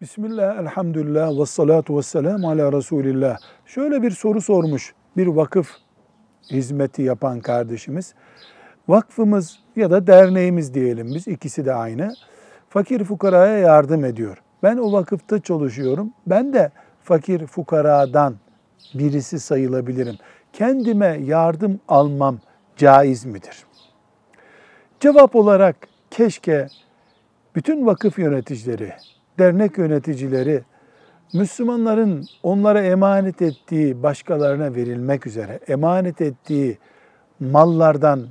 Bismillah, elhamdülillah, ve salatu ve selamu ala Resulillah. Şöyle bir soru sormuş bir vakıf hizmeti yapan kardeşimiz. Vakfımız ya da derneğimiz diyelim biz, ikisi de aynı. Fakir fukaraya yardım ediyor. Ben o vakıfta çalışıyorum. Ben de fakir fukaradan birisi sayılabilirim. Kendime yardım almam caiz midir? Cevap olarak keşke bütün vakıf yöneticileri, dernek yöneticileri Müslümanların onlara emanet ettiği başkalarına verilmek üzere emanet ettiği mallardan,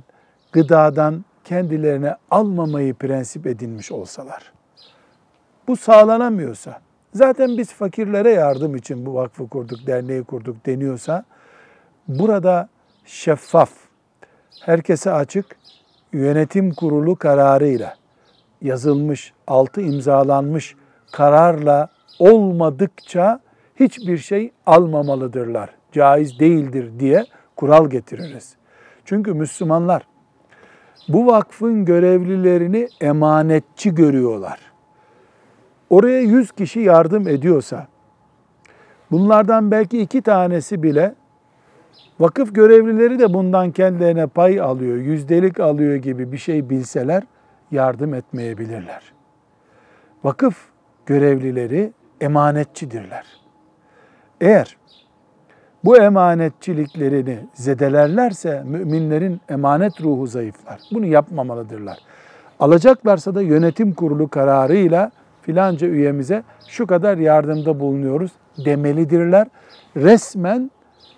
gıdadan kendilerine almamayı prensip edinmiş olsalar. Bu sağlanamıyorsa, zaten biz fakirlere yardım için bu vakfı kurduk, derneği kurduk deniyorsa, burada şeffaf, herkese açık, yönetim kurulu kararıyla yazılmış, altı imzalanmış kararla olmadıkça hiçbir şey almamalıdırlar. Caiz değildir diye kural getiririz. Çünkü Müslümanlar bu vakfın görevlilerini emanetçi görüyorlar. Oraya yüz kişi yardım ediyorsa, bunlardan belki iki tanesi bile vakıf görevlileri de bundan kendilerine pay alıyor, yüzdelik alıyor gibi bir şey bilseler yardım etmeyebilirler. Vakıf görevlileri emanetçidirler. Eğer bu emanetçiliklerini zedelerlerse müminlerin emanet ruhu zayıflar. Bunu yapmamalıdırlar. Alacaklarsa da yönetim kurulu kararıyla filanca üyemize şu kadar yardımda bulunuyoruz demelidirler. Resmen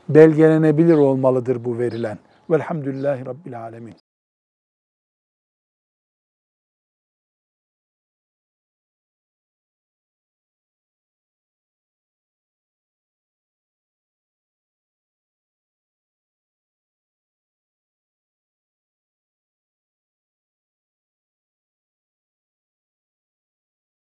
belgelenebilir olmalıdır bu verilen. Velhamdülillahi Rabbil Alemin.